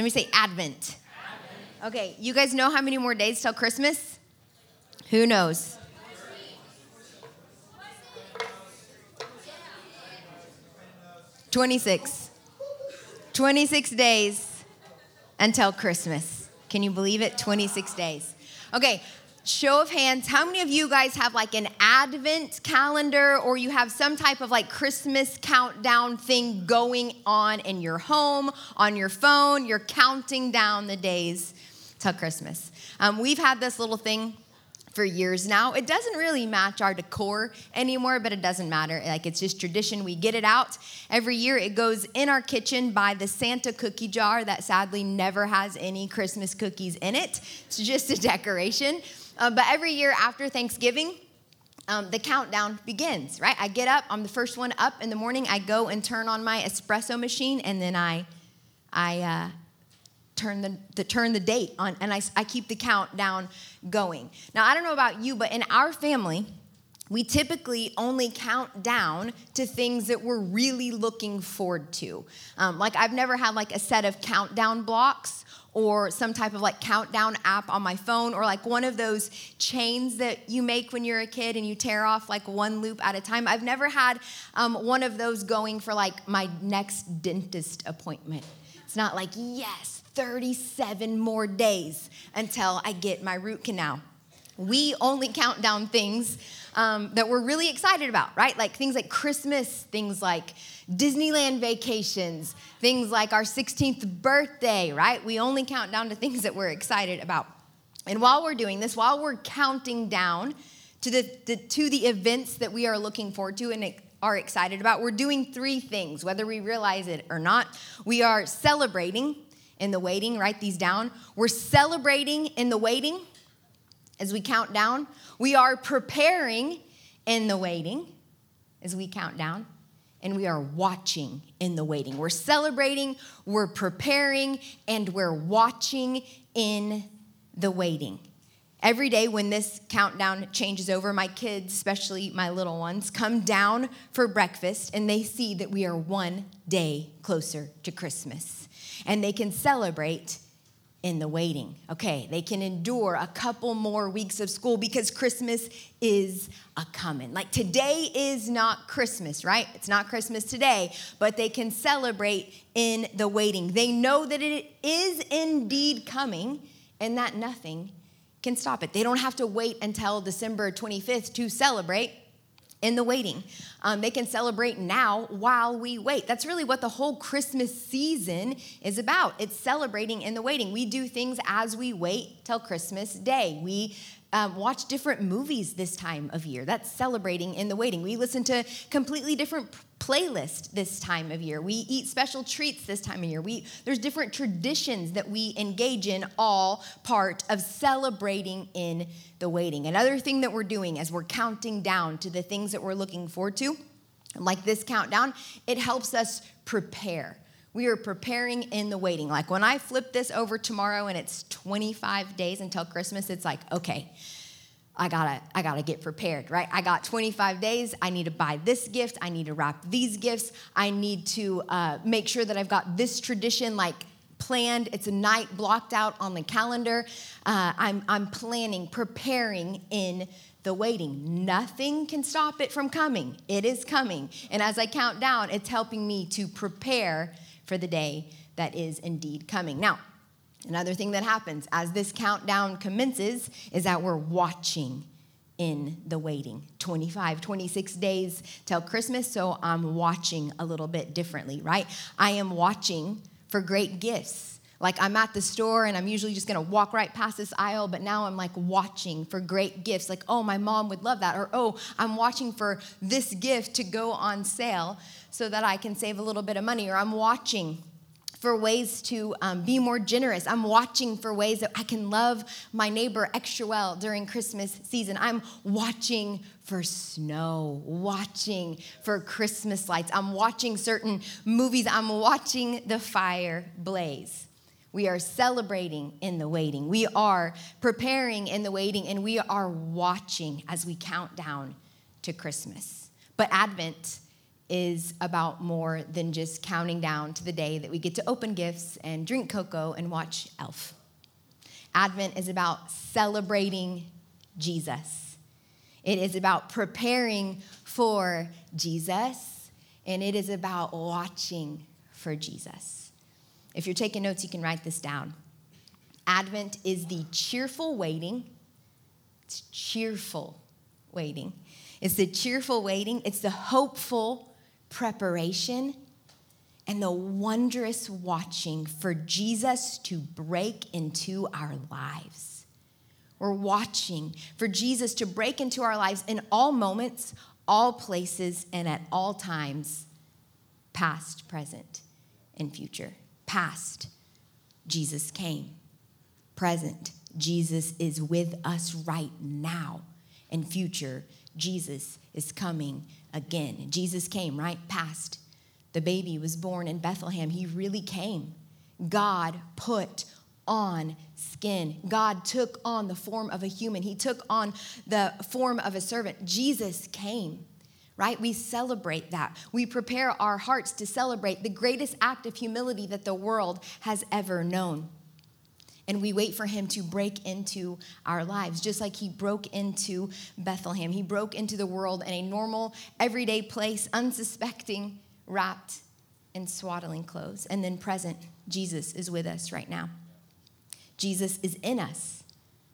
Somebody say Advent. Advent. Okay, you guys know how many more days till Christmas? Who knows? Twenty-six. Twenty-six days until Christmas. Can you believe it? Twenty-six days. Okay, show of hands, how many of you guys have like an advent calendar or you have some type of like Christmas countdown thing going on in your home, on your phone? You're counting down the days till Christmas. Um, we've had this little thing for years now. It doesn't really match our decor anymore, but it doesn't matter. Like it's just tradition. We get it out every year. It goes in our kitchen by the Santa cookie jar that sadly never has any Christmas cookies in it. It's just a decoration. Uh, but every year after Thanksgiving, um, the countdown begins, right? I get up, I'm the first one up in the morning. I go and turn on my espresso machine, and then I, I uh, turn the, the, turn the date on, and I, I keep the countdown going. Now, I don't know about you, but in our family, we typically only count down to things that we're really looking forward to. Um, like I've never had like a set of countdown blocks or some type of like countdown app on my phone or like one of those chains that you make when you're a kid and you tear off like one loop at a time. I've never had um, one of those going for like my next dentist appointment. It's not like, yes, 37 more days until I get my root canal. We only count down things um, that we're really excited about, right? Like things like Christmas, things like Disneyland vacations, things like our 16th birthday, right? We only count down to things that we're excited about. And while we're doing this, while we're counting down to the, the to the events that we are looking forward to and are excited about, we're doing three things, whether we realize it or not. We are celebrating in the waiting, write these down. We're celebrating in the waiting as we count down. We are preparing in the waiting as we count down. And we are watching in the waiting. We're celebrating, we're preparing, and we're watching in the waiting. Every day when this countdown changes over, my kids, especially my little ones, come down for breakfast and they see that we are one day closer to Christmas. And they can celebrate in the waiting. Okay, they can endure a couple more weeks of school because Christmas is a coming. Like today is not Christmas, right? It's not Christmas today, but they can celebrate in the waiting. They know that it is indeed coming and that nothing can stop it. They don't have to wait until December 25th to celebrate in the waiting. Um, they can celebrate now while we wait. That's really what the whole Christmas season is about. It's celebrating in the waiting. We do things as we wait till Christmas Day. We um, watch different movies this time of year. That's celebrating in the waiting. We listen to completely different playlist this time of year. We eat special treats this time of year. We, there's different traditions that we engage in, all part of celebrating in the waiting. Another thing that we're doing as we're counting down to the things that we're looking forward to, like this countdown, it helps us prepare. We are preparing in the waiting. Like when I flip this over tomorrow and it's 25 days until Christmas, it's like, okay, I gotta, I gotta get prepared, right? I got 25 days. I need to buy this gift. I need to wrap these gifts. I need to uh, make sure that I've got this tradition like planned. It's a night blocked out on the calendar. Uh, I'm, I'm planning, preparing in the waiting. Nothing can stop it from coming. It is coming. And as I count down, it's helping me to prepare for the day that is indeed coming. Now, another thing that happens as this countdown commences is that we're watching in the waiting 25 26 days till christmas so i'm watching a little bit differently right i am watching for great gifts like I'm at the store and I'm usually just gonna walk right past this aisle, but now I'm like watching for great gifts. Like, oh, my mom would love that. Or, oh, I'm watching for this gift to go on sale so that I can save a little bit of money. Or I'm watching for ways to um, be more generous. I'm watching for ways that I can love my neighbor extra well during Christmas season. I'm watching for snow, watching for Christmas lights. I'm watching certain movies. I'm watching the fire blaze. We are celebrating in the waiting. We are preparing in the waiting, and we are watching as we count down to Christmas. But Advent is about more than just counting down to the day that we get to open gifts and drink cocoa and watch Elf. Advent is about celebrating Jesus. It is about preparing for Jesus, and it is about watching for Jesus. If you're taking notes, you can write this down. Advent is the cheerful waiting. It's cheerful waiting. It's the cheerful waiting. It's the hopeful preparation and the wondrous watching for Jesus to break into our lives. We're watching for Jesus to break into our lives in all moments, all places, and at all times, past, present, and future. Past, Jesus came. Present, Jesus is with us right now. And future, Jesus is coming again. Jesus came, right? Past. The baby was born in Bethlehem. He really came. God put on skin. God took on the form of a human. He took on the form of a servant. Jesus came, right? We celebrate that. We prepare our hearts to celebrate the greatest act of humility that the world has ever known and we wait for him to break into our lives, just like he broke into Bethlehem. He broke into the world in a normal, everyday place, unsuspecting, wrapped in swaddling clothes. And then present, Jesus is with us right now. Jesus is in us,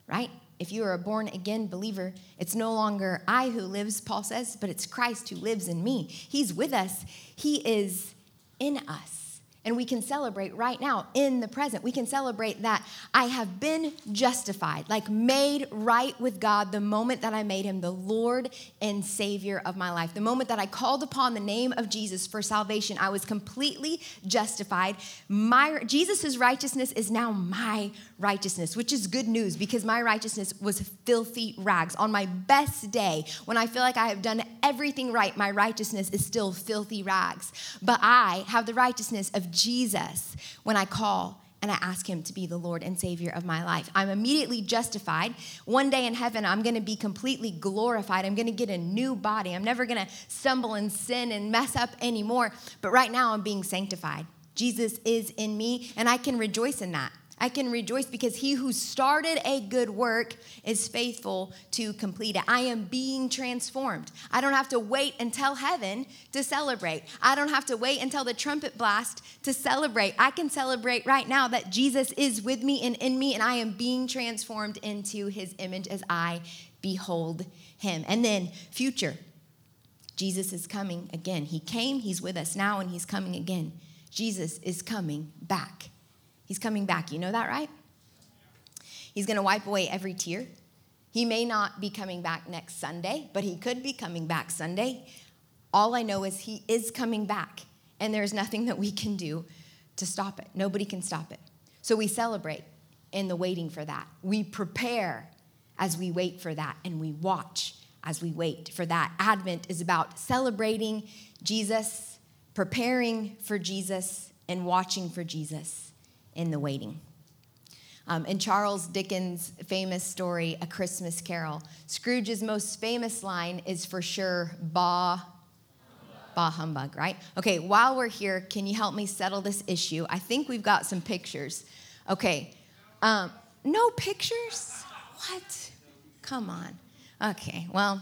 right? If you are a born again believer, it's no longer I who lives, Paul says, but it's Christ who lives in me. He's with us, He is in us. And we can celebrate right now in the present. We can celebrate that I have been justified, like made right with God the moment that I made him the Lord and Savior of my life. The moment that I called upon the name of Jesus for salvation, I was completely justified. My Jesus' righteousness is now my righteousness, which is good news because my righteousness was filthy rags. On my best day, when I feel like I have done everything right, my righteousness is still filthy rags. But I have the righteousness of Jesus when I call and I ask him to be the Lord and Savior of my life. I'm immediately justified. One day in heaven, I'm gonna be completely glorified. I'm gonna get a new body. I'm never gonna stumble and sin and mess up anymore. But right now, I'm being sanctified. Jesus is in me, and I can rejoice in that. I can rejoice because he who started a good work is faithful to complete it. I am being transformed. I don't have to wait until heaven to celebrate. I don't have to wait until the trumpet blast to celebrate. I can celebrate right now that Jesus is with me and in me, and I am being transformed into his image as I behold him. And then, future. Jesus is coming again. He came, he's with us now, and he's coming again. Jesus is coming back. He's coming back. You know that, right? He's going to wipe away every tear. He may not be coming back next Sunday, but he could be coming back Sunday. All I know is he is coming back, and there's nothing that we can do to stop it. Nobody can stop it. So we celebrate in the waiting for that. We prepare as we wait for that, and we watch as we wait for that. Advent is about celebrating Jesus, preparing for Jesus, and watching for Jesus in the waiting. Um, in Charles Dickens' famous story, A Christmas Carol, Scrooge's most famous line is for sure, Bah, bah humbug, right? Okay, while we're here, can you help me settle this issue? I think we've got some pictures. Okay, um, no pictures? What? Come on. Okay, well,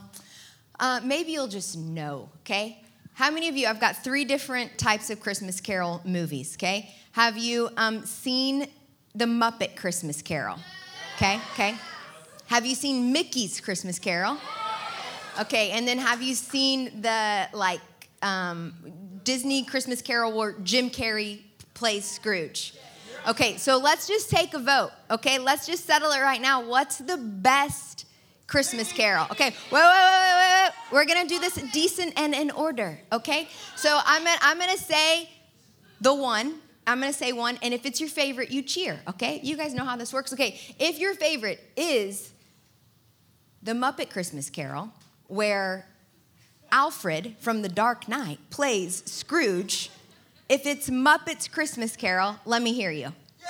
uh, maybe you'll just know, okay? How many of you, I've got three different types of Christmas Carol movies, okay? Have you um, seen the Muppet Christmas Carol? Okay, okay. Have you seen Mickey's Christmas Carol? Okay, and then have you seen the like um, Disney Christmas Carol where Jim Carrey plays Scrooge? Okay, so let's just take a vote. Okay, let's just settle it right now. What's the best Christmas Carol? Okay, wait, wait, wait, wait, wait. We're gonna do this decent and in order. Okay, so I'm gonna, I'm gonna say the one. I'm gonna say one, and if it's your favorite, you cheer, okay? You guys know how this works. Okay, if your favorite is the Muppet Christmas Carol, where Alfred from The Dark Knight plays Scrooge, if it's Muppet's Christmas Carol, let me hear you. Yeah!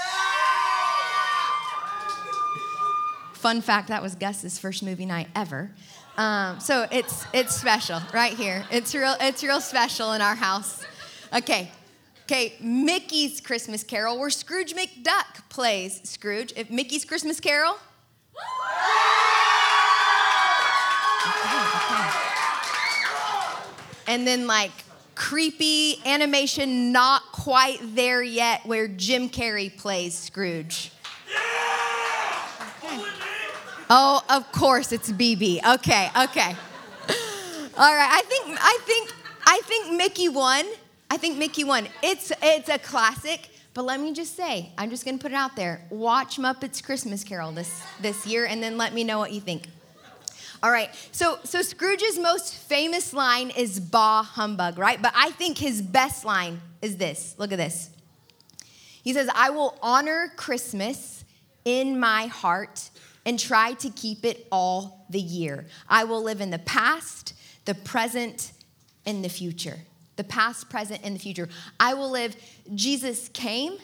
Fun fact that was Gus's first movie night ever. Um, so it's it's special right here. It's real it's real special in our house. Okay. Okay, Mickey's Christmas Carol, where Scrooge McDuck plays Scrooge. If Mickey's Christmas Carol. And then like creepy animation, not quite there yet, where Jim Carrey plays Scrooge. Oh, of course it's BB. Okay, okay. All right. I think I think I think Mickey won. I think Mickey won. It's it's a classic, but let me just say, I'm just going to put it out there. Watch Muppets Christmas Carol this this year and then let me know what you think. All right. So so Scrooge's most famous line is bah humbug, right? But I think his best line is this. Look at this. He says, "I will honor Christmas in my heart and try to keep it all the year. I will live in the past, the present, and the future. The past, present, and the future. I will live. Jesus came.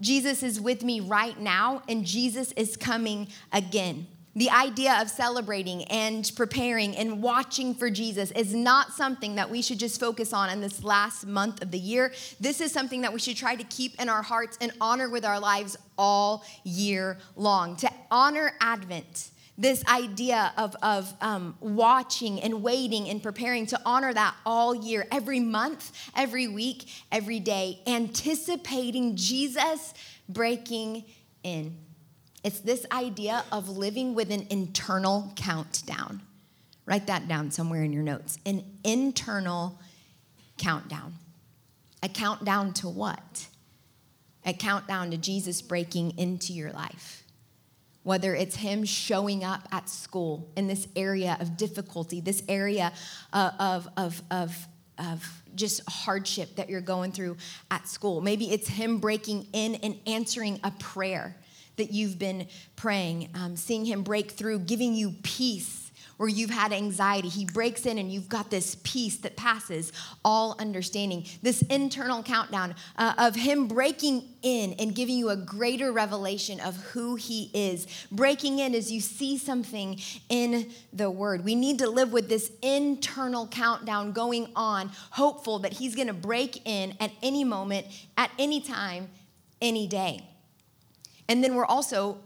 Jesus is with me right now, and Jesus is coming again. The idea of celebrating and preparing and watching for Jesus is not something that we should just focus on in this last month of the year. This is something that we should try to keep in our hearts and honor with our lives all year long. To honor Advent, this idea of, of um, watching and waiting and preparing to honor that all year, every month, every week, every day, anticipating Jesus breaking in. It's this idea of living with an internal countdown. Write that down somewhere in your notes. An internal countdown. A countdown to what? A countdown to Jesus breaking into your life. Whether it's Him showing up at school in this area of difficulty, this area uh, of, of, of, of just hardship that you're going through at school. Maybe it's Him breaking in and answering a prayer that you've been praying, um, seeing Him break through, giving you peace where you've had anxiety. He breaks in and you've got this peace that passes all understanding. This internal countdown uh, of Him breaking in and giving you a greater revelation of who He is. Breaking in as you see something in the Word. We need to live with this internal countdown going on, hopeful that He's going to break in at any moment, at any time, any day. And then we're also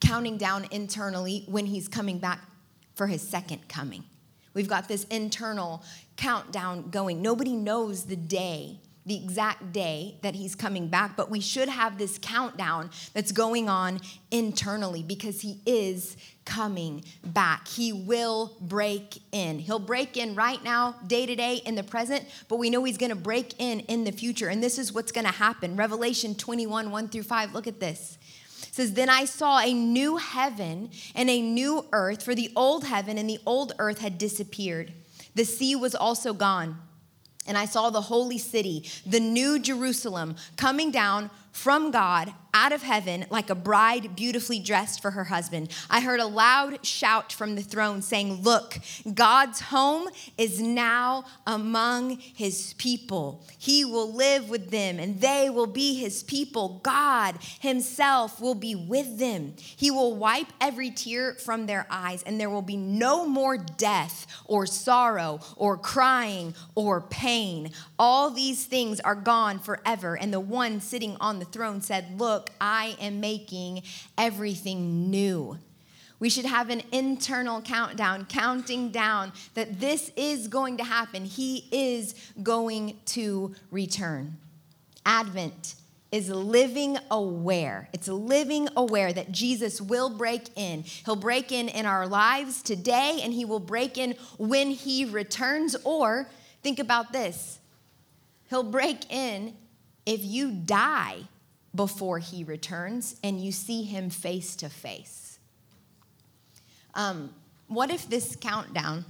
counting down internally when he's coming back for his second coming. We've got this internal countdown going. Nobody knows the day, the exact day that he's coming back, but we should have this countdown that's going on internally because he is coming back. He will break in. He'll break in right now, day to day, in the present, but we know he's going to break in in the future. And this is what's going to happen. Revelation 21, 1 through 5. Look at this says, Then I saw a new heaven and a new earth, for the old heaven and the old earth had disappeared. The sea was also gone. And I saw the holy city, the new Jerusalem, coming down from God out of heaven like a bride beautifully dressed for her husband. I heard a loud shout from the throne saying, Look, God's home is now among his people. He will live with them and they will be his people. God himself will be with them. He will wipe every tear from their eyes, and there will be no more death or sorrow or crying or pain. All these things are gone forever. And the one sitting on the throne said, Look, Look, I am making everything new. We should have an internal countdown, counting down that this is going to happen. He is going to return. Advent is living aware. It's living aware that Jesus will break in. He'll break in in our lives today, and He will break in when He returns. Or think about this He'll break in if you die before he returns and you see him face to face. Um, what if this countdown,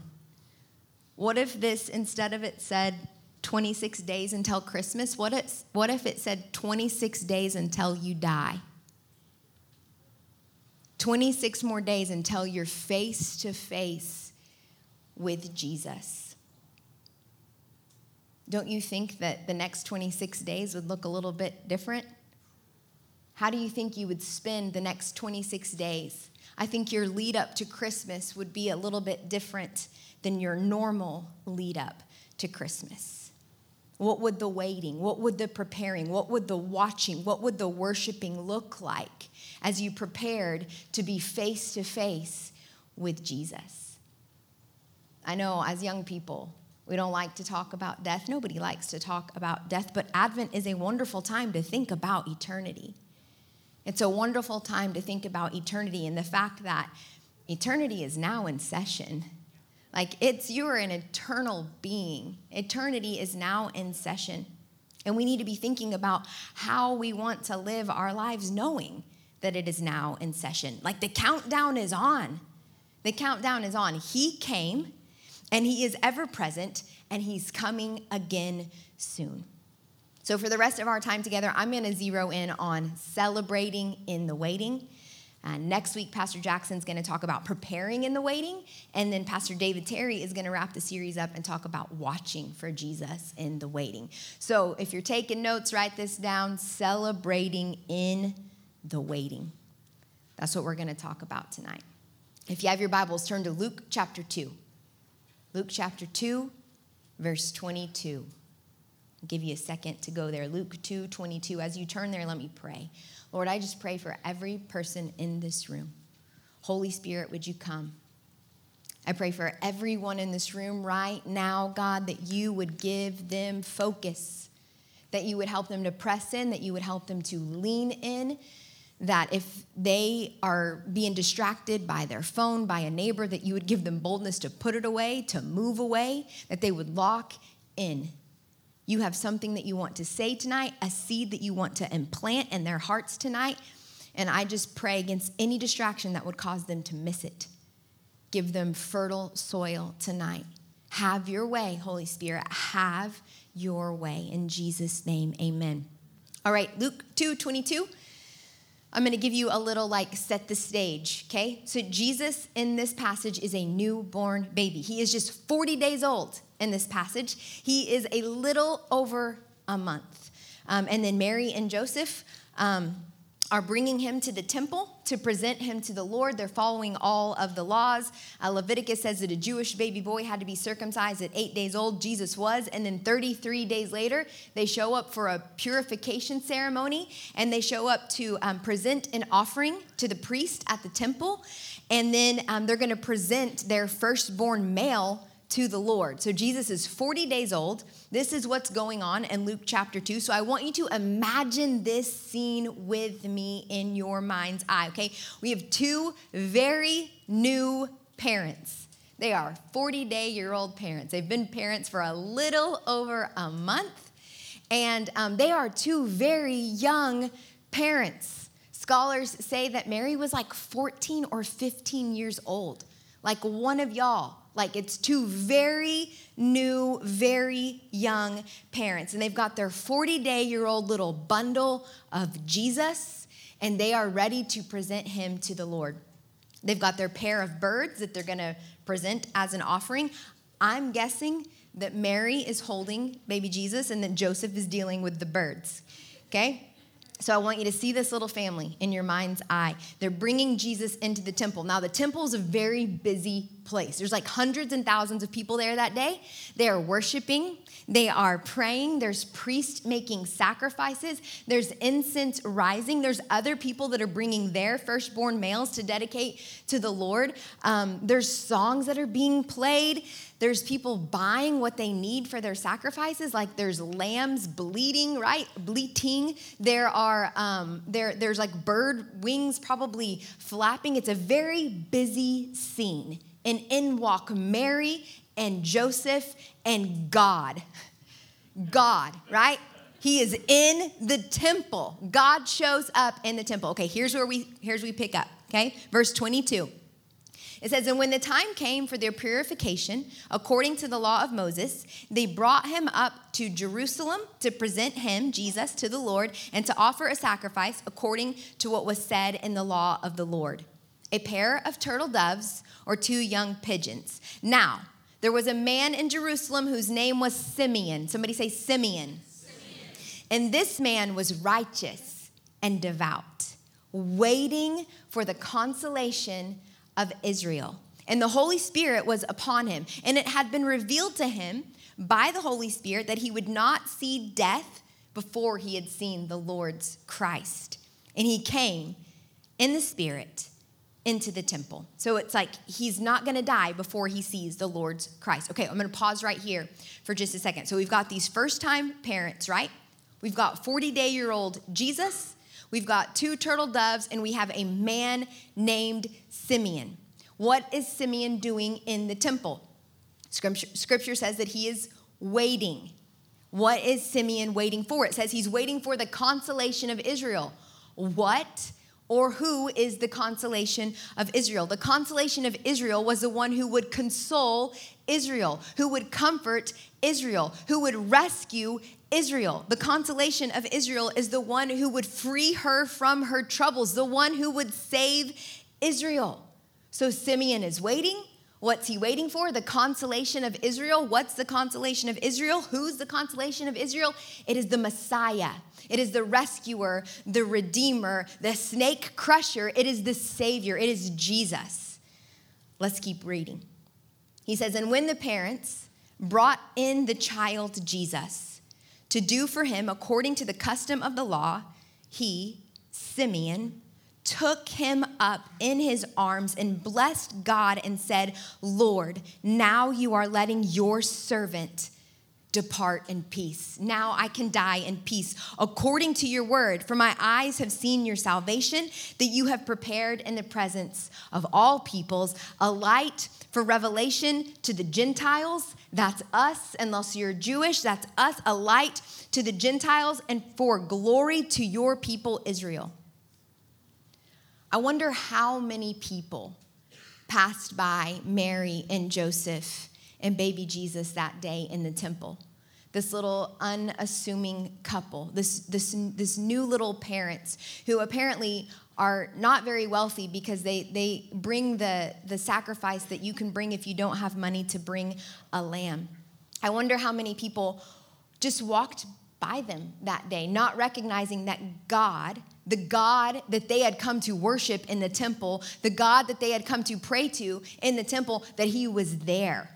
what if this, instead of it said 26 days until Christmas, what if, what if it said 26 days until you die? 26 more days until you're face to face with Jesus. Don't you think that the next 26 days would look a little bit different? How do you think you would spend the next 26 days? I think your lead up to Christmas would be a little bit different than your normal lead up to Christmas. What would the waiting, what would the preparing, what would the watching, what would the worshiping look like as you prepared to be face to face with Jesus? I know as young people, we don't like to talk about death. Nobody likes to talk about death, but Advent is a wonderful time to think about eternity. It's a wonderful time to think about eternity and the fact that eternity is now in session. Like it's you are an eternal being. Eternity is now in session. And we need to be thinking about how we want to live our lives knowing that it is now in session. Like the countdown is on. The countdown is on. He came and he is ever present and he's coming again soon. So, for the rest of our time together, I'm going to zero in on celebrating in the waiting. Uh, next week, Pastor Jackson's going to talk about preparing in the waiting. And then Pastor David Terry is going to wrap the series up and talk about watching for Jesus in the waiting. So if you're taking notes, write this down celebrating in the waiting. That's what we're going to talk about tonight. If you have your Bibles, turn to Luke chapter 2. Luke chapter 2, verse 22. I'll give you a second to go there. Luke 2 22. As you turn there, let me pray. Lord, I just pray for every person in this room. Holy Spirit, would you come? I pray for everyone in this room right now, God, that you would give them focus, that you would help them to press in, that you would help them to lean in, that if they are being distracted by their phone, by a neighbor, that you would give them boldness to put it away, to move away, that they would lock in you have something that you want to say tonight, a seed that you want to implant in their hearts tonight. And I just pray against any distraction that would cause them to miss it. Give them fertile soil tonight. Have your way, Holy Spirit. Have your way. In Jesus' name, amen. All right, Luke 2 22. I'm going to give you a little like set the stage, okay? So, Jesus in this passage is a newborn baby. He is just 40 days old in this passage. He is a little over a month. Um, and then Mary and Joseph um, are bringing him to the temple to present him to the Lord. They're following all of the laws. Uh, Leviticus says that a Jewish baby boy had to be circumcised at eight days old. Jesus was. And then 33 days later, they show up for a purification ceremony and they show up to um, present an offering to the priest at the temple. And then um, they're going to present their firstborn male to the Lord. So Jesus is 40 days old. This is what's going on in Luke chapter 2. So I want you to imagine this scene with me in your mind's eye, okay? We have two very new parents. They are 40 day year old parents. They've been parents for a little over a month, and um, they are two very young parents. Scholars say that Mary was like 14 or 15 years old, like one of y'all like it's two very new, very young parents, and they've got their 40 day year old little bundle of Jesus, and they are ready to present him to the Lord. They've got their pair of birds that they're gonna present as an offering. I'm guessing that Mary is holding baby Jesus and that Joseph is dealing with the birds, okay? So I want you to see this little family in your mind's eye. They're bringing Jesus into the temple. Now, the temple is a very busy place. There's like hundreds and thousands of people there that day. They are worshiping, they are praying. There's priests making sacrifices, there's incense rising. There's other people that are bringing their firstborn males to dedicate to the Lord. Um, there's songs that are being played. There's people buying what they need for their sacrifices, like there's lambs bleeding, right? Bleating. There are um, there there's like bird wings probably flapping. It's a very busy scene. And in walk Mary and Joseph and God. God, right? He is in the temple. God shows up in the temple. Okay, here's where we here's where we pick up. Okay, verse 22. It says, And when the time came for their purification, according to the law of Moses, they brought him up to Jerusalem to present him, Jesus, to the Lord, and to offer a sacrifice according to what was said in the law of the Lord a pair of turtle doves or two young pigeons. Now, there was a man in Jerusalem whose name was Simeon. Somebody say Simeon. Simeon. And this man was righteous and devout waiting for the consolation of Israel. And the Holy Spirit was upon him. And it had been revealed to him by the Holy Spirit that he would not see death before he had seen the Lord's Christ. And he came in the Spirit into the temple. So it's like he's not going to die before he sees the Lord's Christ. Okay, I'm going to pause right here for just a second. So we've got these first time parents, right? We've got 40 day year old Jesus, we've got two turtle doves, and we have a man named Simeon. What is Simeon doing in the temple? Scripture, scripture says that he is waiting. What is Simeon waiting for? It says he's waiting for the consolation of Israel. What or who is the consolation of Israel? The consolation of Israel was the one who would console Israel, who would comfort Israel, who would rescue Israel. The consolation of Israel is the one who would free her from her troubles, the one who would save Israel. So Simeon is waiting. What's he waiting for? The consolation of Israel. What's the consolation of Israel? Who's the consolation of Israel? It is the Messiah. It is the rescuer, the redeemer, the snake crusher. It is the savior. It is Jesus. Let's keep reading. He says, And when the parents brought in the child Jesus to do for him according to the custom of the law, he, Simeon, took him up in his arms and blessed God and said, Lord, now you are letting your servant depart in peace. Now I can die in peace according to your word. For my eyes have seen your salvation that you have prepared in the presence of all peoples, a light for revelation to the Gentiles. That's us, unless you're Jewish. That's us, a light to the Gentiles, and for glory to your people, Israel. I wonder how many people passed by Mary and Joseph and baby Jesus that day in the temple. This little unassuming couple, this, this, this new little parents who apparently are not very wealthy because they, they bring the, the sacrifice that you can bring if you don't have money to bring a lamb. I wonder how many people just walked by them that day, not recognizing that God, the God that they had come to worship in the temple, the God that they had come to pray to in the temple, that He was there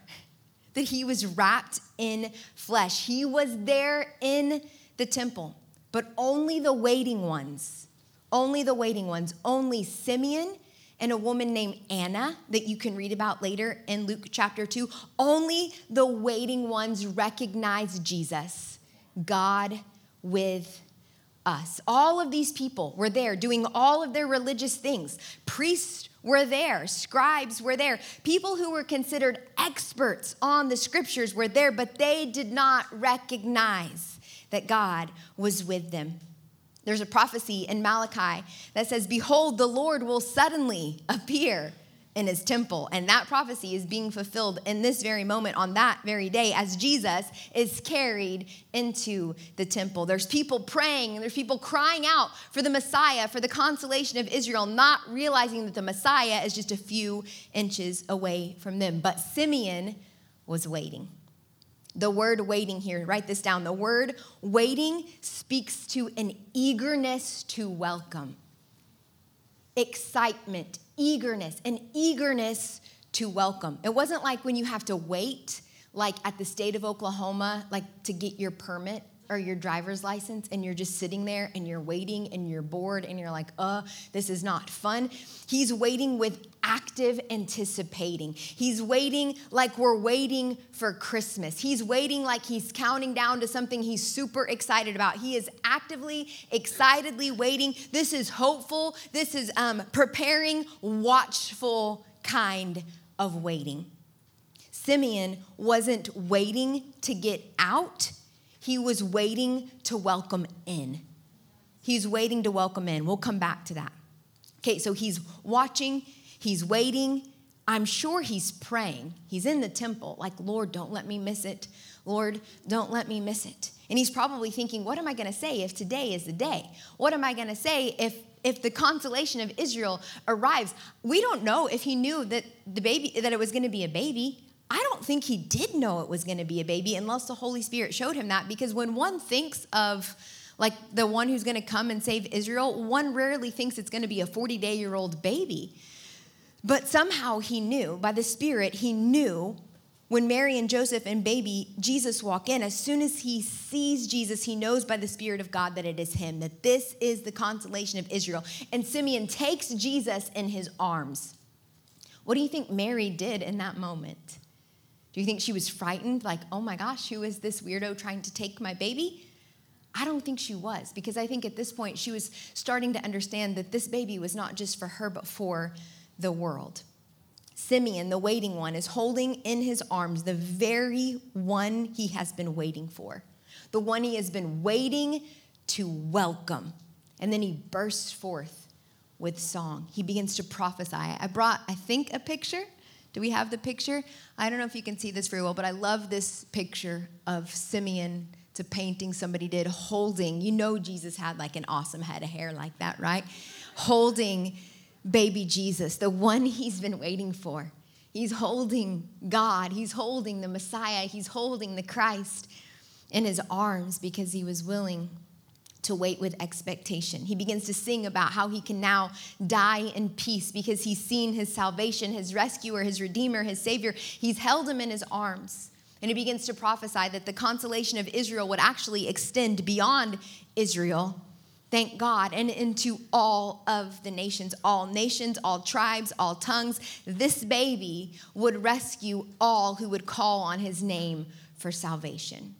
that he was wrapped in flesh. He was there in the temple, but only the waiting ones, only the waiting ones, only Simeon and a woman named Anna that you can read about later in Luke chapter 2, only the waiting ones recognize Jesus, God with us. All of these people were there doing all of their religious things. Priests were there, scribes were there, people who were considered experts on the scriptures were there, but they did not recognize that God was with them. There's a prophecy in Malachi that says, Behold, the Lord will suddenly appear in his temple. And that prophecy is being fulfilled in this very moment, on that very day, as Jesus is carried into the temple. There's people praying and there's people crying out for the Messiah, for the consolation of Israel, not realizing that the Messiah is just a few inches away from them. But Simeon was waiting. The word waiting here, write this down. The word waiting speaks to an eagerness to welcome, excitement, eagerness, an eagerness to welcome. It wasn't like when you have to wait, like at the state of Oklahoma, like to get your permit or your driver's license and you're just sitting there and you're waiting and you're bored and you're like, uh, this is not fun. He's waiting with active anticipating. He's waiting like we're waiting for Christmas. He's waiting like he's counting down to something he's super excited about. He is actively, excitedly waiting. This is hopeful. This is um, preparing, watchful kind of waiting. Simeon wasn't waiting to get out he was waiting to welcome in. He's waiting to welcome in. We'll come back to that. Okay, so he's watching, he's waiting. I'm sure he's praying. He's in the temple, like, Lord, don't let me miss it. Lord, don't let me miss it. And he's probably thinking, what am I going to say if today is the day? What am I going to say if if the consolation of Israel arrives? We don't know if he knew that the baby that it was going to be a baby. I don't think he did know it was going to be a baby unless the Holy Spirit showed him that. Because when one thinks of like the one who's going to come and save Israel, one rarely thinks it's going to be a 40 day year old baby. But somehow he knew, by the Spirit, he knew when Mary and Joseph and baby Jesus walk in, as soon as he sees Jesus, he knows by the Spirit of God that it is him, that this is the consolation of Israel. And Simeon takes Jesus in his arms. What do you think Mary did in that moment? Do you think she was frightened, like, oh my gosh, who is this weirdo trying to take my baby? I don't think she was, because I think at this point she was starting to understand that this baby was not just for her, but for the world. Simeon, the waiting one, is holding in his arms the very one he has been waiting for, the one he has been waiting to welcome. And then he bursts forth with song. He begins to prophesy. I brought, I think, a picture. Do we have the picture? I don't know if you can see this very well, but I love this picture of Simeon. It's a painting somebody did holding. You know, Jesus had like an awesome head of hair like that, right? Holding baby Jesus, the one he's been waiting for. He's holding God, he's holding the Messiah, he's holding the Christ in his arms because he was willing to wait with expectation. He begins to sing about how he can now die in peace because he's seen his salvation, his rescuer, his redeemer, his savior. He's held him in his arms. And he begins to prophesy that the consolation of Israel would actually extend beyond Israel thank God, and into all of the nations, all nations, all tribes, all tongues. This baby would rescue all who would call on his name for salvation.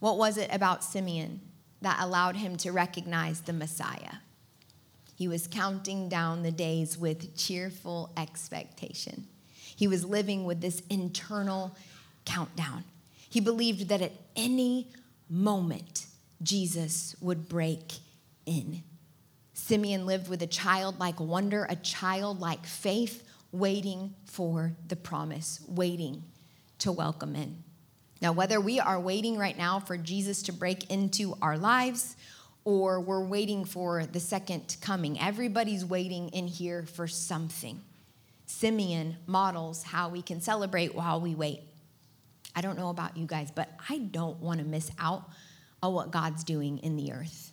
What was it about Simeon that allowed him to recognize the Messiah? He was counting down the days with cheerful expectation. He was living with this internal countdown. He believed that at any moment, Jesus would break in. Simeon lived with a childlike wonder, a childlike faith, waiting for the promise, waiting to welcome in. Now, whether we are waiting right now for Jesus to break into our lives or we're waiting for the second coming, everybody's waiting in here for something. Simeon models how we can celebrate while we wait. I don't know about you guys, but I don't want to miss out on what God's doing in the earth.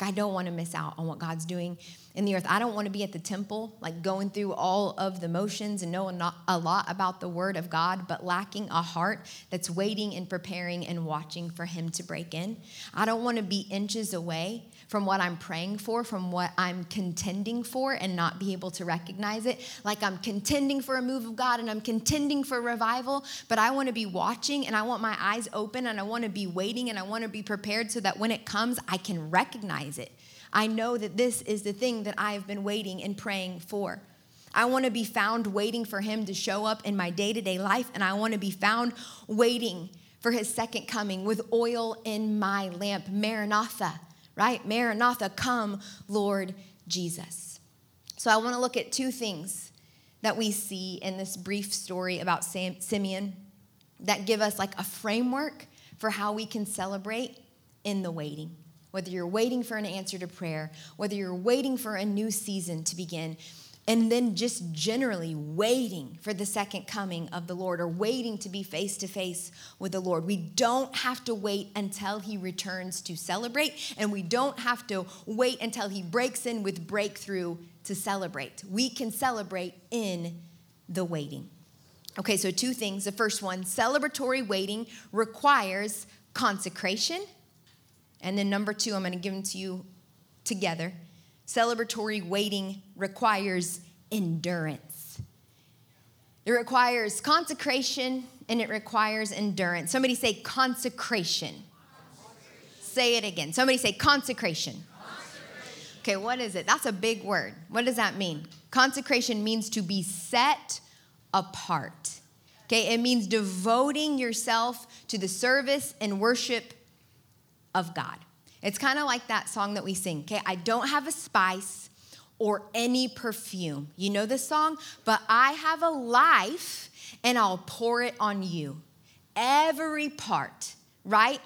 I don't want to miss out on what God's doing in the earth. I don't want to be at the temple, like going through all of the motions and knowing a lot about the word of God, but lacking a heart that's waiting and preparing and watching for Him to break in. I don't want to be inches away from what I'm praying for, from what I'm contending for, and not be able to recognize it. Like I'm contending for a move of God and I'm contending for revival, but I want to be watching and I want my eyes open and I want to be waiting and I want to be prepared so that when it comes, I can recognize it. I know that this is the thing that I have been waiting and praying for. I want to be found waiting for him to show up in my day to day life, and I want to be found waiting for his second coming with oil in my lamp. Maranatha right? Maranatha, come, Lord Jesus. So I want to look at two things that we see in this brief story about Simeon that give us like a framework for how we can celebrate in the waiting. Whether you're waiting for an answer to prayer, whether you're waiting for a new season to begin, and then just generally waiting for the second coming of the Lord or waiting to be face to face with the Lord. We don't have to wait until he returns to celebrate, and we don't have to wait until he breaks in with breakthrough to celebrate. We can celebrate in the waiting. Okay, so two things. The first one celebratory waiting requires consecration. And then number two, I'm going to give them to you together Celebratory waiting requires endurance. It requires consecration and it requires endurance. Somebody say consecration. consecration. Say it again. Somebody say consecration. consecration. Okay, what is it? That's a big word. What does that mean? Consecration means to be set apart. Okay, it means devoting yourself to the service and worship of God. It's kind of like that song that we sing, okay? I don't have a spice or any perfume. You know this song? But I have a life and I'll pour it on you. Every part, right?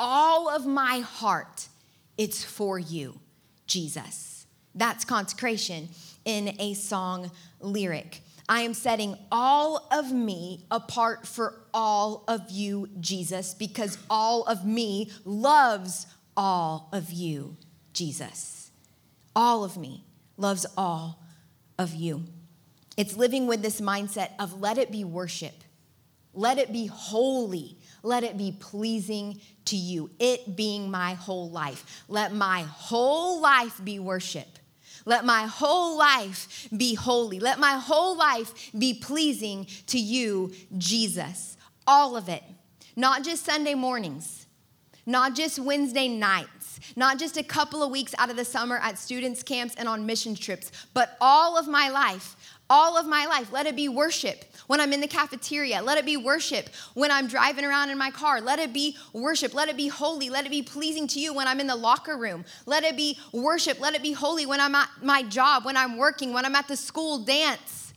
All of my heart, it's for you, Jesus. That's consecration in a song lyric. I am setting all of me apart for all of you, Jesus, because all of me loves all of you, Jesus. All of me loves all of you. It's living with this mindset of let it be worship, let it be holy, let it be pleasing to you. It being my whole life. Let my whole life be worship. Let my whole life be holy. Let my whole life be pleasing to you, Jesus. All of it. Not just Sunday mornings, not just Wednesday nights, not just a couple of weeks out of the summer at students' camps and on mission trips, but all of my life all of my life. Let it be worship when I'm in the cafeteria. Let it be worship when I'm driving around in my car. Let it be worship. Let it be holy. Let it be pleasing to you when I'm in the locker room. Let it be worship. Let it be holy when I'm at my job, when I'm working, when I'm at the school dance.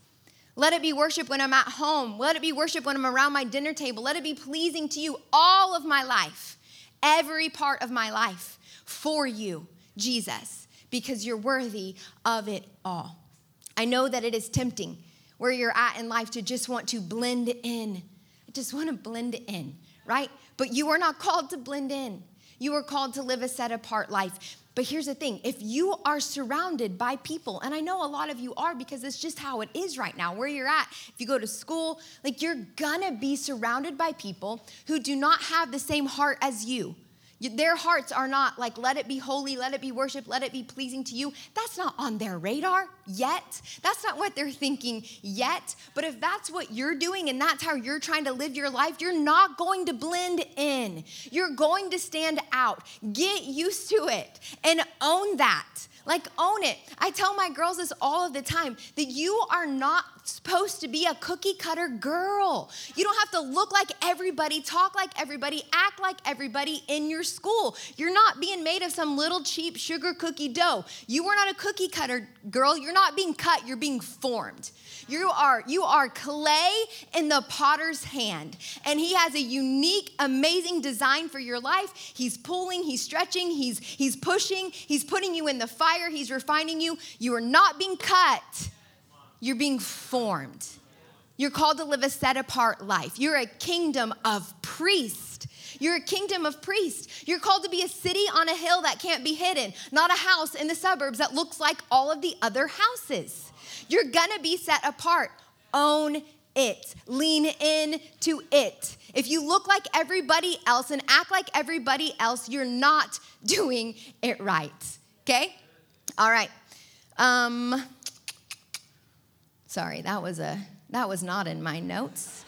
Let it be worship when I'm at home. Let it be worship when I'm around my dinner table. Let it be pleasing to you all of my life, every part of my life for you, Jesus, because you're worthy of it all. I know that it is tempting where you're at in life to just want to blend in. I just want to blend in, right? But you are not called to blend in. You are called to live a set apart life. But here's the thing if you are surrounded by people, and I know a lot of you are because it's just how it is right now, where you're at, if you go to school, like you're gonna be surrounded by people who do not have the same heart as you their hearts are not like, let it be holy, let it be worship, let it be pleasing to you. That's not on their radar yet. That's not what they're thinking yet. But if that's what you're doing and that's how you're trying to live your life, you're not going to blend in. You're going to stand out. Get used to it and own that. Like, own it. I tell my girls this all of the time that you are not supposed to be a cookie cutter girl. You don't have to look like everybody, talk like everybody, act like everybody in your school. You're not being made of some little cheap sugar cookie dough. You are not a cookie cutter girl. You're not being cut, you're being formed. You are you are clay in the potter's hand. And he has a unique amazing design for your life. He's pulling, he's stretching, he's he's pushing, he's putting you in the fire, he's refining you. You are not being cut. You're being formed. You're called to live a set apart life. You're a kingdom of priests. You're a kingdom of priests. You're called to be a city on a hill that can't be hidden, not a house in the suburbs that looks like all of the other houses. You're gonna be set apart. Own it, lean in to it. If you look like everybody else and act like everybody else, you're not doing it right. Okay? All right. Um, sorry, that was a that was not in my notes.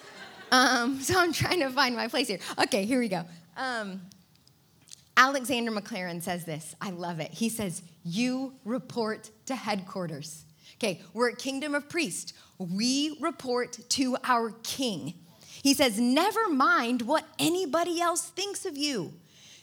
Um, so I'm trying to find my place here. Okay, here we go. Um, Alexander Maclaren says this. I love it. He says, You report to headquarters. Okay, we're a kingdom of priests. We report to our king. He says, Never mind what anybody else thinks of you.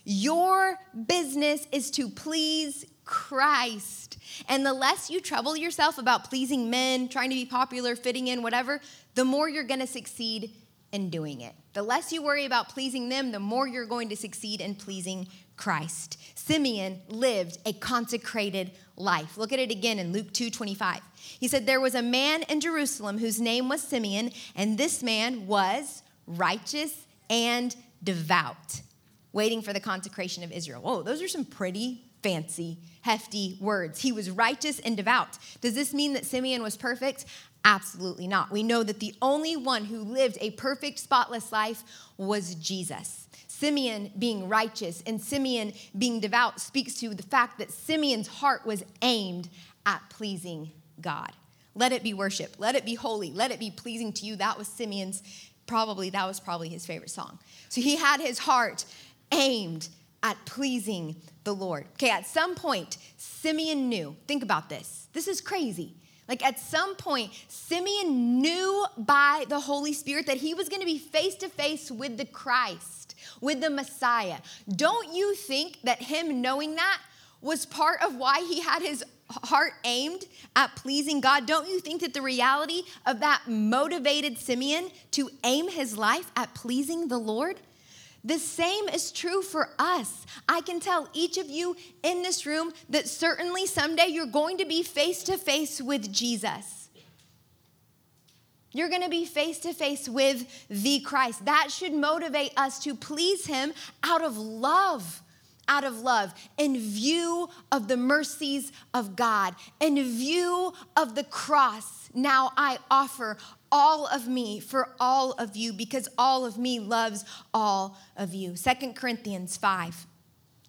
Your business is to please Christ. And the less you trouble yourself about pleasing men, trying to be popular, fitting in, whatever, the more you're gonna succeed in doing it. The less you worry about pleasing them, the more you're going to succeed in pleasing Christ. Simeon lived a consecrated life. Look at it again in Luke 2:25. He said there was a man in Jerusalem whose name was Simeon, and this man was righteous and devout, waiting for the consecration of Israel. Whoa, those are some pretty fancy, hefty words. He was righteous and devout. Does this mean that Simeon was perfect? Absolutely not. We know that the only one who lived a perfect, spotless life was Jesus. Simeon being righteous and Simeon being devout speaks to the fact that Simeon's heart was aimed at pleasing God. Let it be worship. Let it be holy. Let it be pleasing to you. That was Simeon's probably that was probably his favorite song. So he had his heart aimed at pleasing the Lord. Okay, at some point Simeon knew. Think about this. This is crazy. Like at some point, Simeon knew by the Holy Spirit that he was going to be face to face with the Christ, with the Messiah. Don't you think that him knowing that was part of why he had his heart aimed at pleasing God? Don't you think that the reality of that motivated Simeon to aim his life at pleasing the Lord? The same is true for us. I can tell each of you in this room that certainly someday you're going to be face to face with Jesus. You're going to be face to face with the Christ. That should motivate us to please him out of love, out of love, in view of the mercies of God, in view of the cross, now I offer all of me for all of you because all of me loves all of you. Second Corinthians 5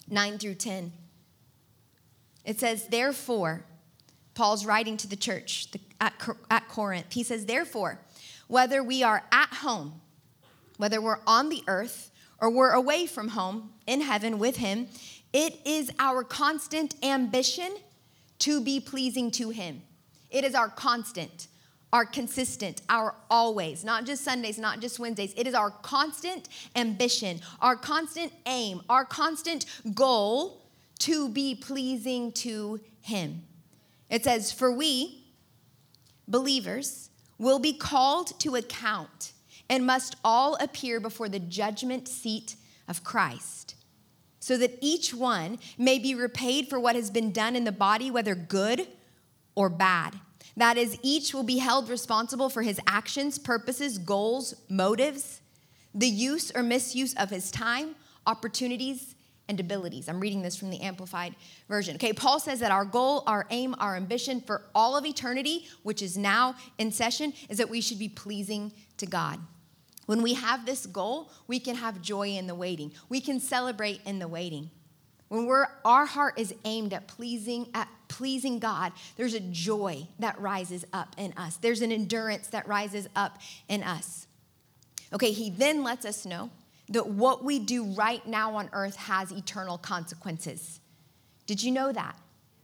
9 through 10. It says, Therefore, Paul's writing to the church at, at Corinth. He says, Therefore, whether we are at home, whether we're on the earth, or we're away from home in heaven with him, it is our constant ambition to be pleasing to him. It is our constant, our consistent, our always, not just Sundays, not just Wednesdays. It is our constant ambition, our constant aim, our constant goal to be pleasing to him. It says, For we, believers, will be called to account and must all appear before the judgment seat of Christ, so that each one may be repaid for what has been done in the body, whether good or bad. That is, each will be held responsible for his actions, purposes, goals, motives, the use or misuse of his time, opportunities, and abilities. I'm reading this from the Amplified Version. Okay, Paul says that our goal, our aim, our ambition for all of eternity, which is now in session, is that we should be pleasing to God. When we have this goal, we can have joy in the waiting. We can celebrate in the waiting. When we're, our heart is aimed at pleasing, at pleasing God, there's a joy that rises up in us. There's an endurance that rises up in us. Okay, he then lets us know that what we do right now on earth has eternal consequences. Did you know that?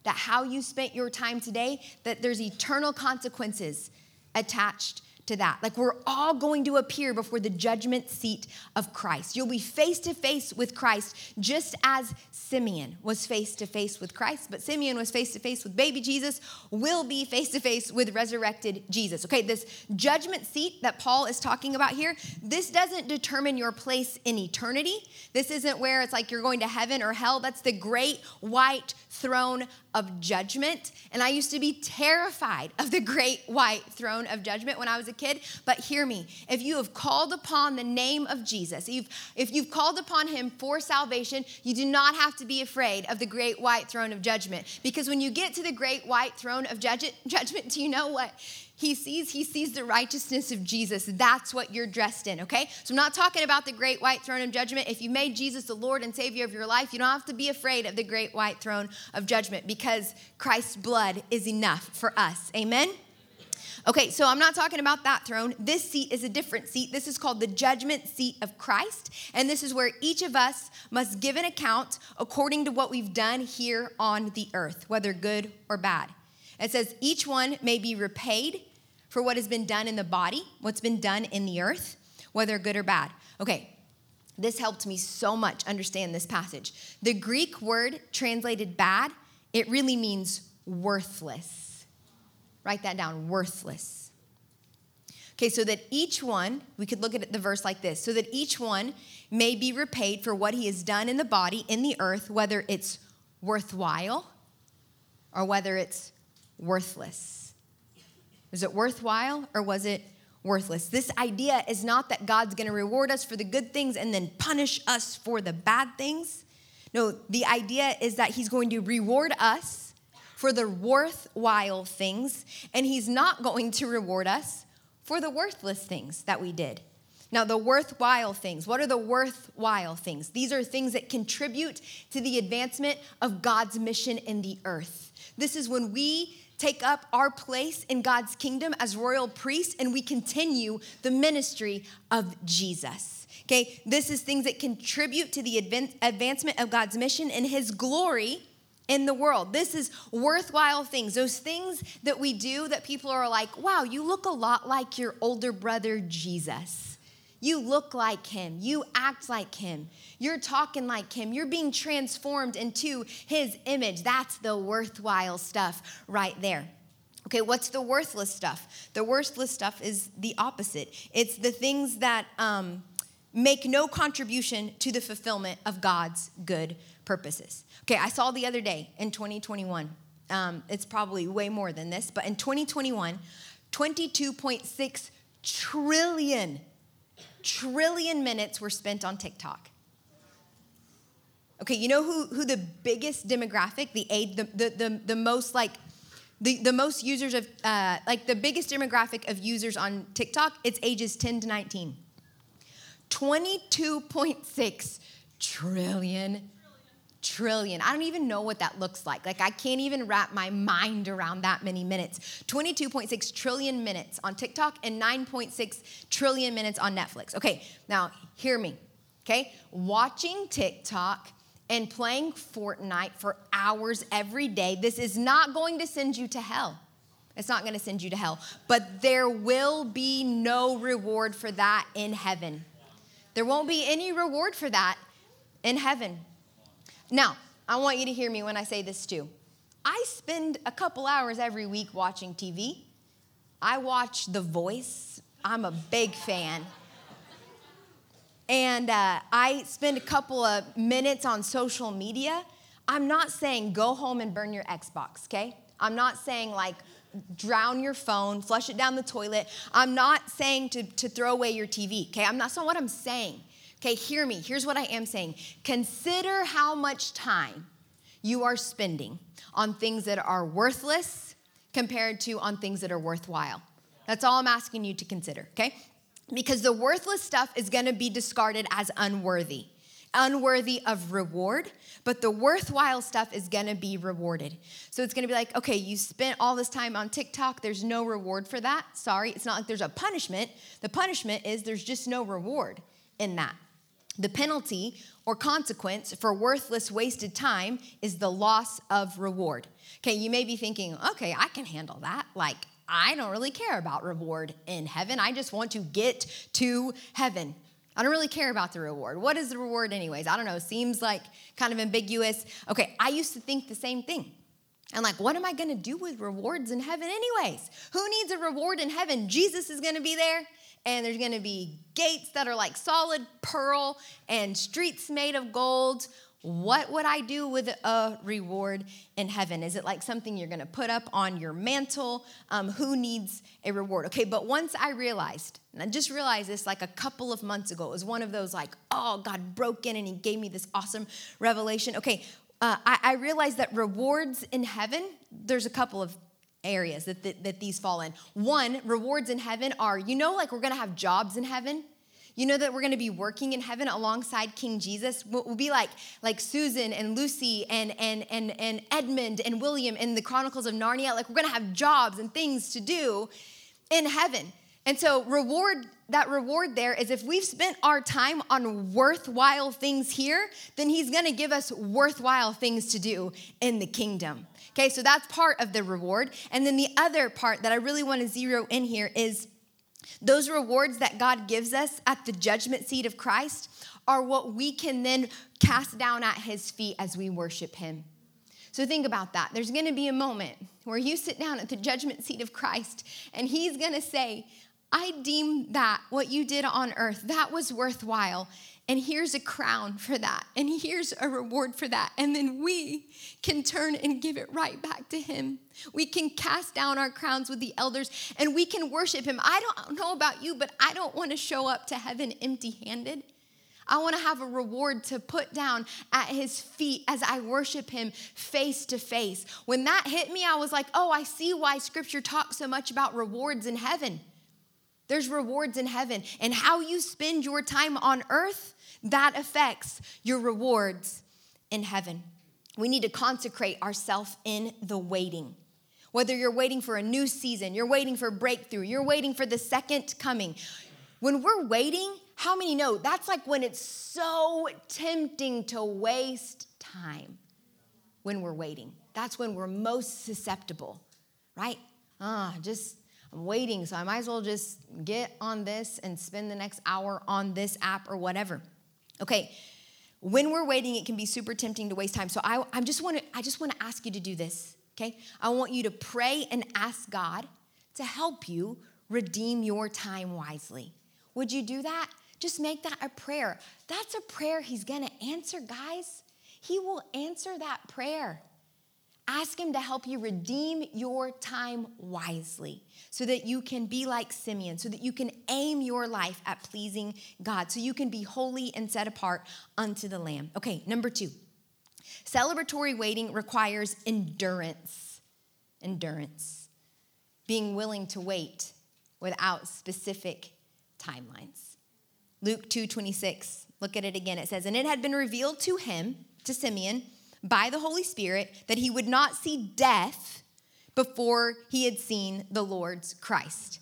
That how you spent your time today, that there's eternal consequences attached to that. Like we're all going to appear before the judgment seat of Christ. You'll be face to face with Christ, just as Simeon was face to face with Christ, but Simeon was face to face with baby Jesus, will be face to face with resurrected Jesus. Okay, this judgment seat that Paul is talking about here, this doesn't determine your place in eternity. This isn't where it's like you're going to heaven or hell. That's the great white throne of judgment. And I used to be terrified of the great white throne of judgment when I was a kid. But hear me if you have called upon the name of Jesus, if, if you've called upon him for salvation, you do not have to be afraid of the great white throne of judgment. Because when you get to the great white throne of judgment, do you know what? He sees he sees the righteousness of jesus that's what you're dressed in okay so i'm not talking about the great white throne of judgment if you made jesus the lord and savior of your life you don't have to be afraid of the great white throne of judgment because christ's blood is enough for us amen Okay, so I'm not talking about that throne. This seat is a different seat. This is called the judgment seat of Christ. And this is where each of us must give an account according to what we've done here on the earth, whether good or bad. It says, each one may be repaid for what has been done in the body, what's been done in the earth, whether good or bad. Okay, this helped me so much understand this passage. The Greek word translated bad, it really means worthless. Write that down worthless. Okay, so that each one, we could look at the verse like this so that each one may be repaid for what he has done in the body, in the earth, whether it's worthwhile or whether it's worthless? Was it worthwhile or was it worthless? This idea is not that God's going to reward us for the good things and then punish us for the bad things. No, the idea is that He's going to reward us for the worthwhile things, and He's not going to reward us for the worthless things that we did. Now, the worthwhile things, what are the worthwhile things? These are things that contribute to the advancement of God's mission in the earth. This is when we take up our place in God's kingdom as royal priests and we continue the ministry of Jesus. Okay, this is things that contribute to the advancement of God's mission and his glory in the world. This is worthwhile things. Those things that we do that people are like, wow, you look a lot like your older brother Jesus. You look like him. You act like him. You're talking like him. You're being transformed into his image. That's the worthwhile stuff right there. Okay, what's the worthless stuff? The worthless stuff is the opposite. It's the things that um, make no contribution to the fulfillment of God's good purposes. Okay, I saw the other day in 2021, um, it's probably way more than this, but in 2021, 22.6 trillion trillion minutes were spent on TikTok. Okay, you know who, who the biggest demographic, the aid, the, the, the, the most like, the, the most users of, uh, like the biggest demographic of users on TikTok, it's ages 10 to 19. 22.6 trillion trillion. I don't even know what that looks like. Like, I can't even wrap my mind around that many minutes. 22.6 trillion minutes on TikTok and 9.6 trillion minutes on Netflix. Okay, now hear me, okay? Watching TikTok and playing Fortnite for hours every day, this is not going to send you to hell. It's not going to send you to hell. But there will be no reward for that in heaven. There won't be any reward for that in heaven. Now, I want you to hear me when I say this too. I spend a couple hours every week watching TV. I watch The Voice, I'm a big fan. And uh, I spend a couple of minutes on social media. I'm not saying go home and burn your Xbox, okay? I'm not saying like drown your phone, flush it down the toilet. I'm not saying to, to throw away your TV, okay? I'm not, that's not what I'm saying. Okay, hear me. Here's what I am saying consider how much time you are spending on things that are worthless compared to on things that are worthwhile. That's all I'm asking you to consider, okay? Because the worthless stuff is gonna be discarded as unworthy, unworthy of reward, but the worthwhile stuff is gonna be rewarded. So it's gonna be like, okay, you spent all this time on TikTok, there's no reward for that. Sorry, it's not like there's a punishment. The punishment is there's just no reward in that. The penalty or consequence for worthless, wasted time is the loss of reward. Okay, you may be thinking, okay, I can handle that. Like, I don't really care about reward in heaven. I just want to get to heaven. I don't really care about the reward. What is the reward, anyways? I don't know. Seems like kind of ambiguous. Okay, I used to think the same thing. And like, what am I gonna do with rewards in heaven, anyways? Who needs a reward in heaven? Jesus is gonna be there and there's gonna be gates that are like solid pearl and streets made of gold. What would I do with a reward in heaven? Is it like something you're gonna put up on your mantle? Um, who needs a reward? Okay, but once I realized, and I just realized this like a couple of months ago, it was one of those like, oh, God broke in and He gave me this awesome revelation. Okay, uh, I, I realized that rewards in heaven, there's a couple of areas that, that, that these fall in. One, rewards in heaven are, you know, like we're gonna have jobs in heaven. You know that we're gonna be working in heaven alongside King Jesus. We'll, be like, like Susan and Lucy and, and, and, and Edmund and William in the Chronicles of Narnia. Like we're gonna have jobs and things to do in heaven. And so, reward, that reward there is if we've spent our time on worthwhile things here, then He's gonna give us worthwhile things to do in the kingdom. Okay, so that's part of the reward. And then the other part that I really want to zero in here is those rewards that God gives us at the judgment seat of Christ are what we can then cast down at his feet as we worship him. So think about that. There's going to be a moment where you sit down at the judgment seat of Christ and he's going to say, I deem that what you did on earth, that was worthwhile. And here's a crown for that. And here's a reward for that. And then we can turn and give it right back to Him. We can cast down our crowns with the elders and we can worship Him. I don't know about you, but I don't want to show up to heaven empty handed. I want to have a reward to put down at his feet as I worship him face to face. When that hit me, I was like, oh, I see why scripture talks so much about rewards in heaven. There's rewards in heaven. And how you spend your time on earth, that affects your rewards in heaven. We need to consecrate ourselves in the waiting. Whether you're waiting for a new season, you're waiting for breakthrough, you're waiting for the second coming. When we're waiting, how many know that's like when it's so tempting to waste time when we're waiting? That's when we're most susceptible, right? Ah, just I'm waiting, so I might as well just get on this and spend the next hour on this app or whatever. Okay, when we're waiting, it can be super tempting to waste time. So I, I just want to I just want to ask you to do this. Okay, I want you to pray and ask God to help you redeem your time wisely. Would you do that? Just make that a prayer. That's a prayer He's gonna answer, guys. He will answer that prayer. Ask Him to help you redeem your time wisely so that you can be like Simeon, so that you can aim your life at pleasing God, so you can be holy and set apart unto the Lamb. Okay, number two. Celebratory waiting requires endurance. Endurance. Being willing to wait without specific timelines. Luke 2:26. Look at it again. It says, "And it had been revealed to him, to Simeon, by the Holy Spirit that he would not see death before he had seen the Lord's Christ."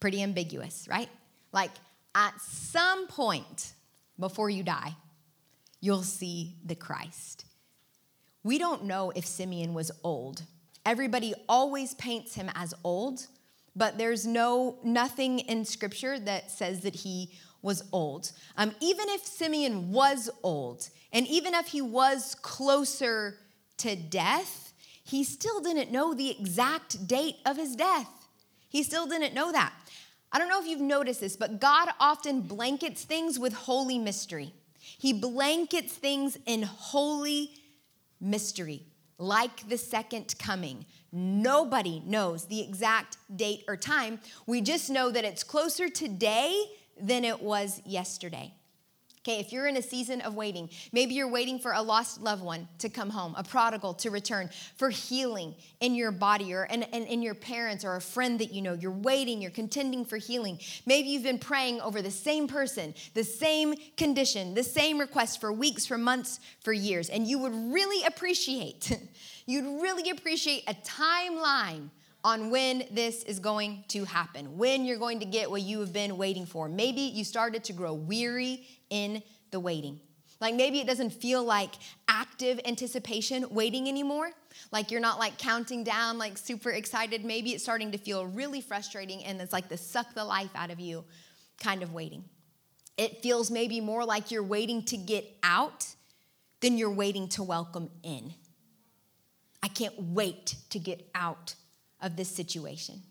Pretty ambiguous, right? Like at some point before you die, you'll see the Christ. We don't know if Simeon was old. Everybody always paints him as old, but there's no nothing in scripture that says that he was old. Um, even if Simeon was old, and even if he was closer to death, he still didn't know the exact date of his death. He still didn't know that. I don't know if you've noticed this, but God often blankets things with holy mystery. He blankets things in holy mystery, like the second coming. Nobody knows the exact date or time. We just know that it's closer today than it was yesterday. Okay, if you're in a season of waiting, maybe you're waiting for a lost loved one to come home, a prodigal to return, for healing in your body or in, in, in, your parents or a friend that you know. You're waiting, you're contending for healing. Maybe you've been praying over the same person, the same condition, the same request for weeks, for months, for years, and you would really appreciate, you'd really appreciate a timeline on when this is going to happen, when you're going to get what you have been waiting for. Maybe you started to grow weary in the waiting. Like maybe it doesn't feel like active anticipation waiting anymore. Like you're not like counting down, like super excited. Maybe it's starting to feel really frustrating and it's like the suck the life out of you kind of waiting. It feels maybe more like you're waiting to get out than you're waiting to welcome in. I can't wait to get out of this situation.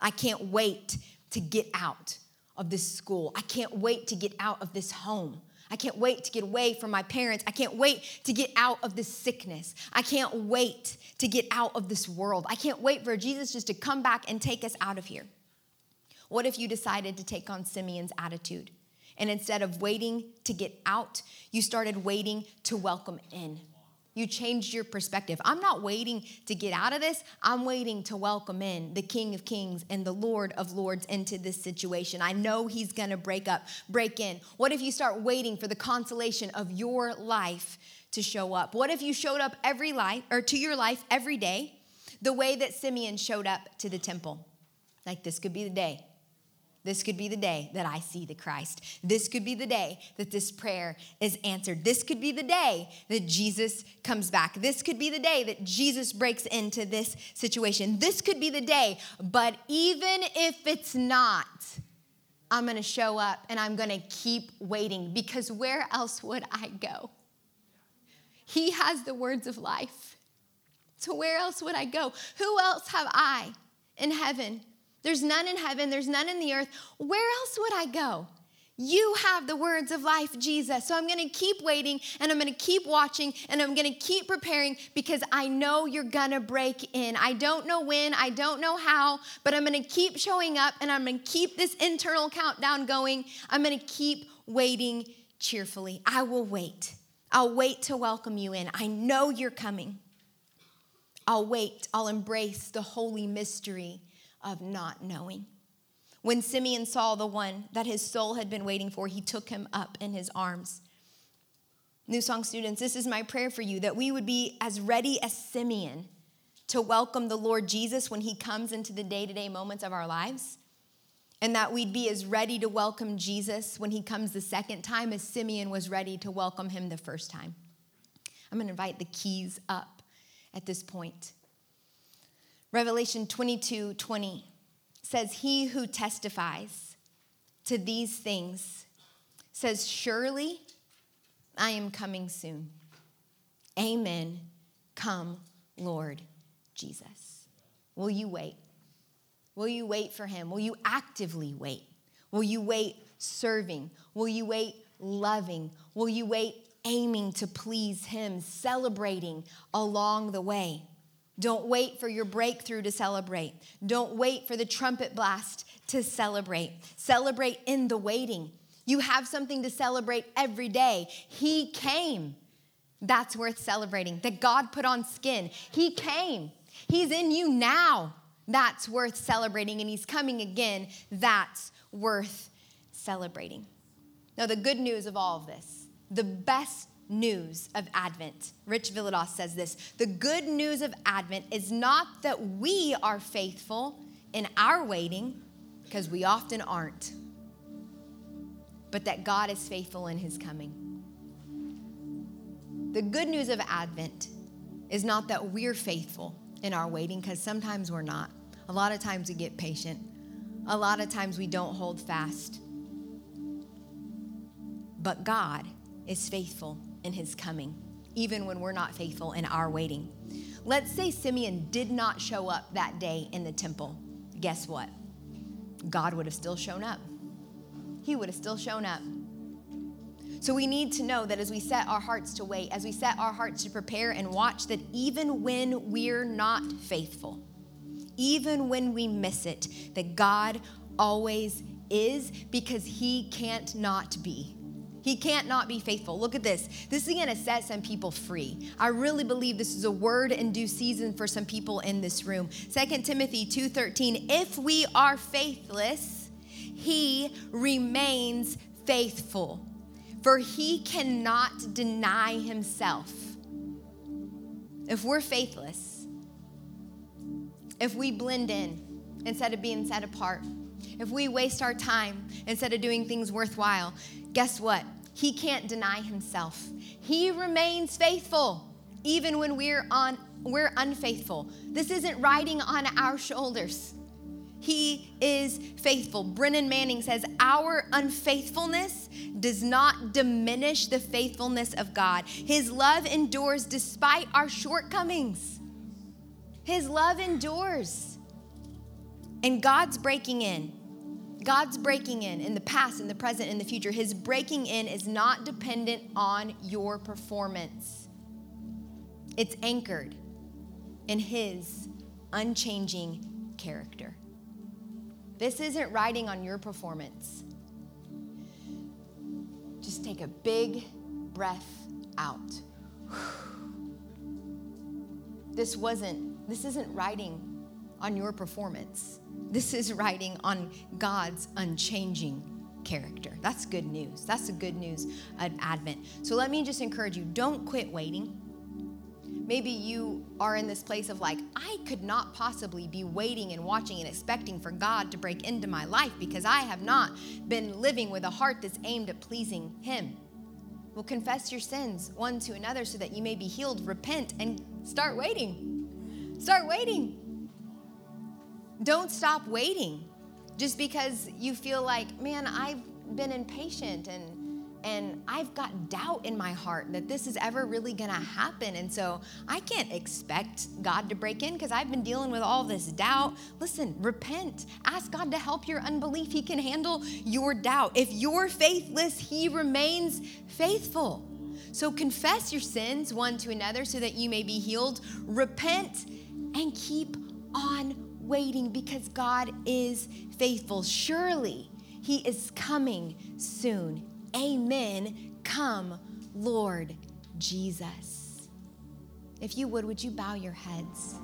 I can't wait to get out of this school. I can't wait to get out of this home. I can't wait to get away from my parents. I can't wait to get out of this sickness. I can't wait to get out of this world. I can't wait for Jesus just to come back and take us out of here. What if you decided to take on Simeon's attitude? And instead of waiting to get out, you started waiting to welcome in. You changed your perspective. I'm not waiting to get out of this. I'm waiting to welcome in the King of Kings and the Lord of Lords into this situation. I know He's gonna break up, break in. What if you start waiting for the consolation of your life to show up? What if you showed up every life or to your life every day the way that Simeon showed up to the temple? Like this could be the day this could be the day that I see the Christ. This could be the day that this prayer is answered. This could be the day that Jesus comes back. This could be the day that Jesus breaks into this situation. This could be the day, but even if it's not, I'm gonna show up and I'm gonna keep waiting because where else would I go? He has the words of life. So where else would I go? Who else have I in heaven there's none in heaven, there's none in the earth. Where else would I go? You have the words of life, Jesus. So I'm going to keep waiting and I'm going to keep watching and I'm going to keep preparing because I know you're going to break in. I don't know when, I don't know how, but I'm going to keep showing up and I'm going to keep this internal countdown going. I'm going to keep waiting cheerfully. I will wait. I'll wait to welcome you in. I know you're coming. I'll wait. I'll embrace the holy mystery of not knowing. When Simeon saw the one that his soul had been waiting for, he took him up in his arms. New Song students, this is my prayer for you that we would be as ready as Simeon to welcome the Lord Jesus when he comes into the day to day moments of our lives. And that we'd be as ready to welcome Jesus when he comes the second time as Simeon was ready to welcome him the first time. I'm to invite the keys up at this point. Revelation 22 20 says, He who testifies to these things says, Surely I am coming soon. Amen. Come, Lord Jesus. Will you wait? Will you wait for him? Will you actively wait? Will you wait serving? Will you wait loving? Will you wait aiming to please him, celebrating along the way? Don't wait for your breakthrough to celebrate. Don't wait for the trumpet blast to celebrate. Celebrate in the waiting. You have something to celebrate every day. He came That's worth celebrating. That God put on skin. He came. He's in you now. That's worth celebrating. And He's coming again. That's worth celebrating. Now, the good news of all of this, the best news of Advent, Rich Villodas says this the good news of Advent is not that we are faithful in our waiting, because we often aren't, but that God is faithful in His coming. The good news of Advent is not that we're faithful in our waiting, because sometimes we're not. A lot of times we get patient, a lot of times we don't hold fast. But God is faithful in his coming, even when we're not faithful in our waiting. Let's say Simeon did not show up that day in the temple. Guess what? God would have still shown up. He would have still shown up. So we need to know that as we set our hearts to wait, as we set our hearts to prepare and watch, that even when we're not faithful, even when we miss it, that God always is because he can't not be. He can't not be faithful. Look at this. This is going to set some people free. I really believe this is a word in due season for some people in this room. 2 Timothy 2:13, if we are faithless, he remains faithful. For he cannot deny himself. If we're faithless, if we blend in instead of being set apart, if we waste our time instead of doing things worthwhile, guess what? He can't deny himself. He remains faithful even when we're on we're unfaithful. This isn't riding on our shoulders. He is faithful. Brennan Manning says, Our unfaithfulness does not diminish the faithfulness of God. His love endures despite our shortcomings. His love endures. And God's breaking in God's breaking in in the past, in the present, in the future. His breaking in is not dependent on your performance, it's anchored in His unchanging character. This isn't riding on your performance. Just take a big breath out. This wasn't, this isn't riding on your performance. This is writing on God's unchanging character. That's good news. That's the good news of Advent. So let me just encourage you don't quit waiting. Maybe you are in this place of like, I could not possibly be waiting and watching and expecting for God to break into my life because I have not been living with a heart that's aimed at pleasing Him. Well, confess your sins one to another so that you may be healed. Repent and start waiting. Start waiting. Don't stop waiting just because you feel like, man, I've been impatient and and I've got doubt in my heart that this is ever really gonna happen. And so I can't expect God to break in because I've been dealing with all this doubt. Listen, repent. Ask God to help your unbelief. He can handle your doubt. If you're faithless, He remains faithful. So confess your sins one to another so that you may be healed. Repent and keep on waiting because God is faithful. Surely He is coming soon. Amen. Come, Lord Jesus. If you would, would you bow your heads?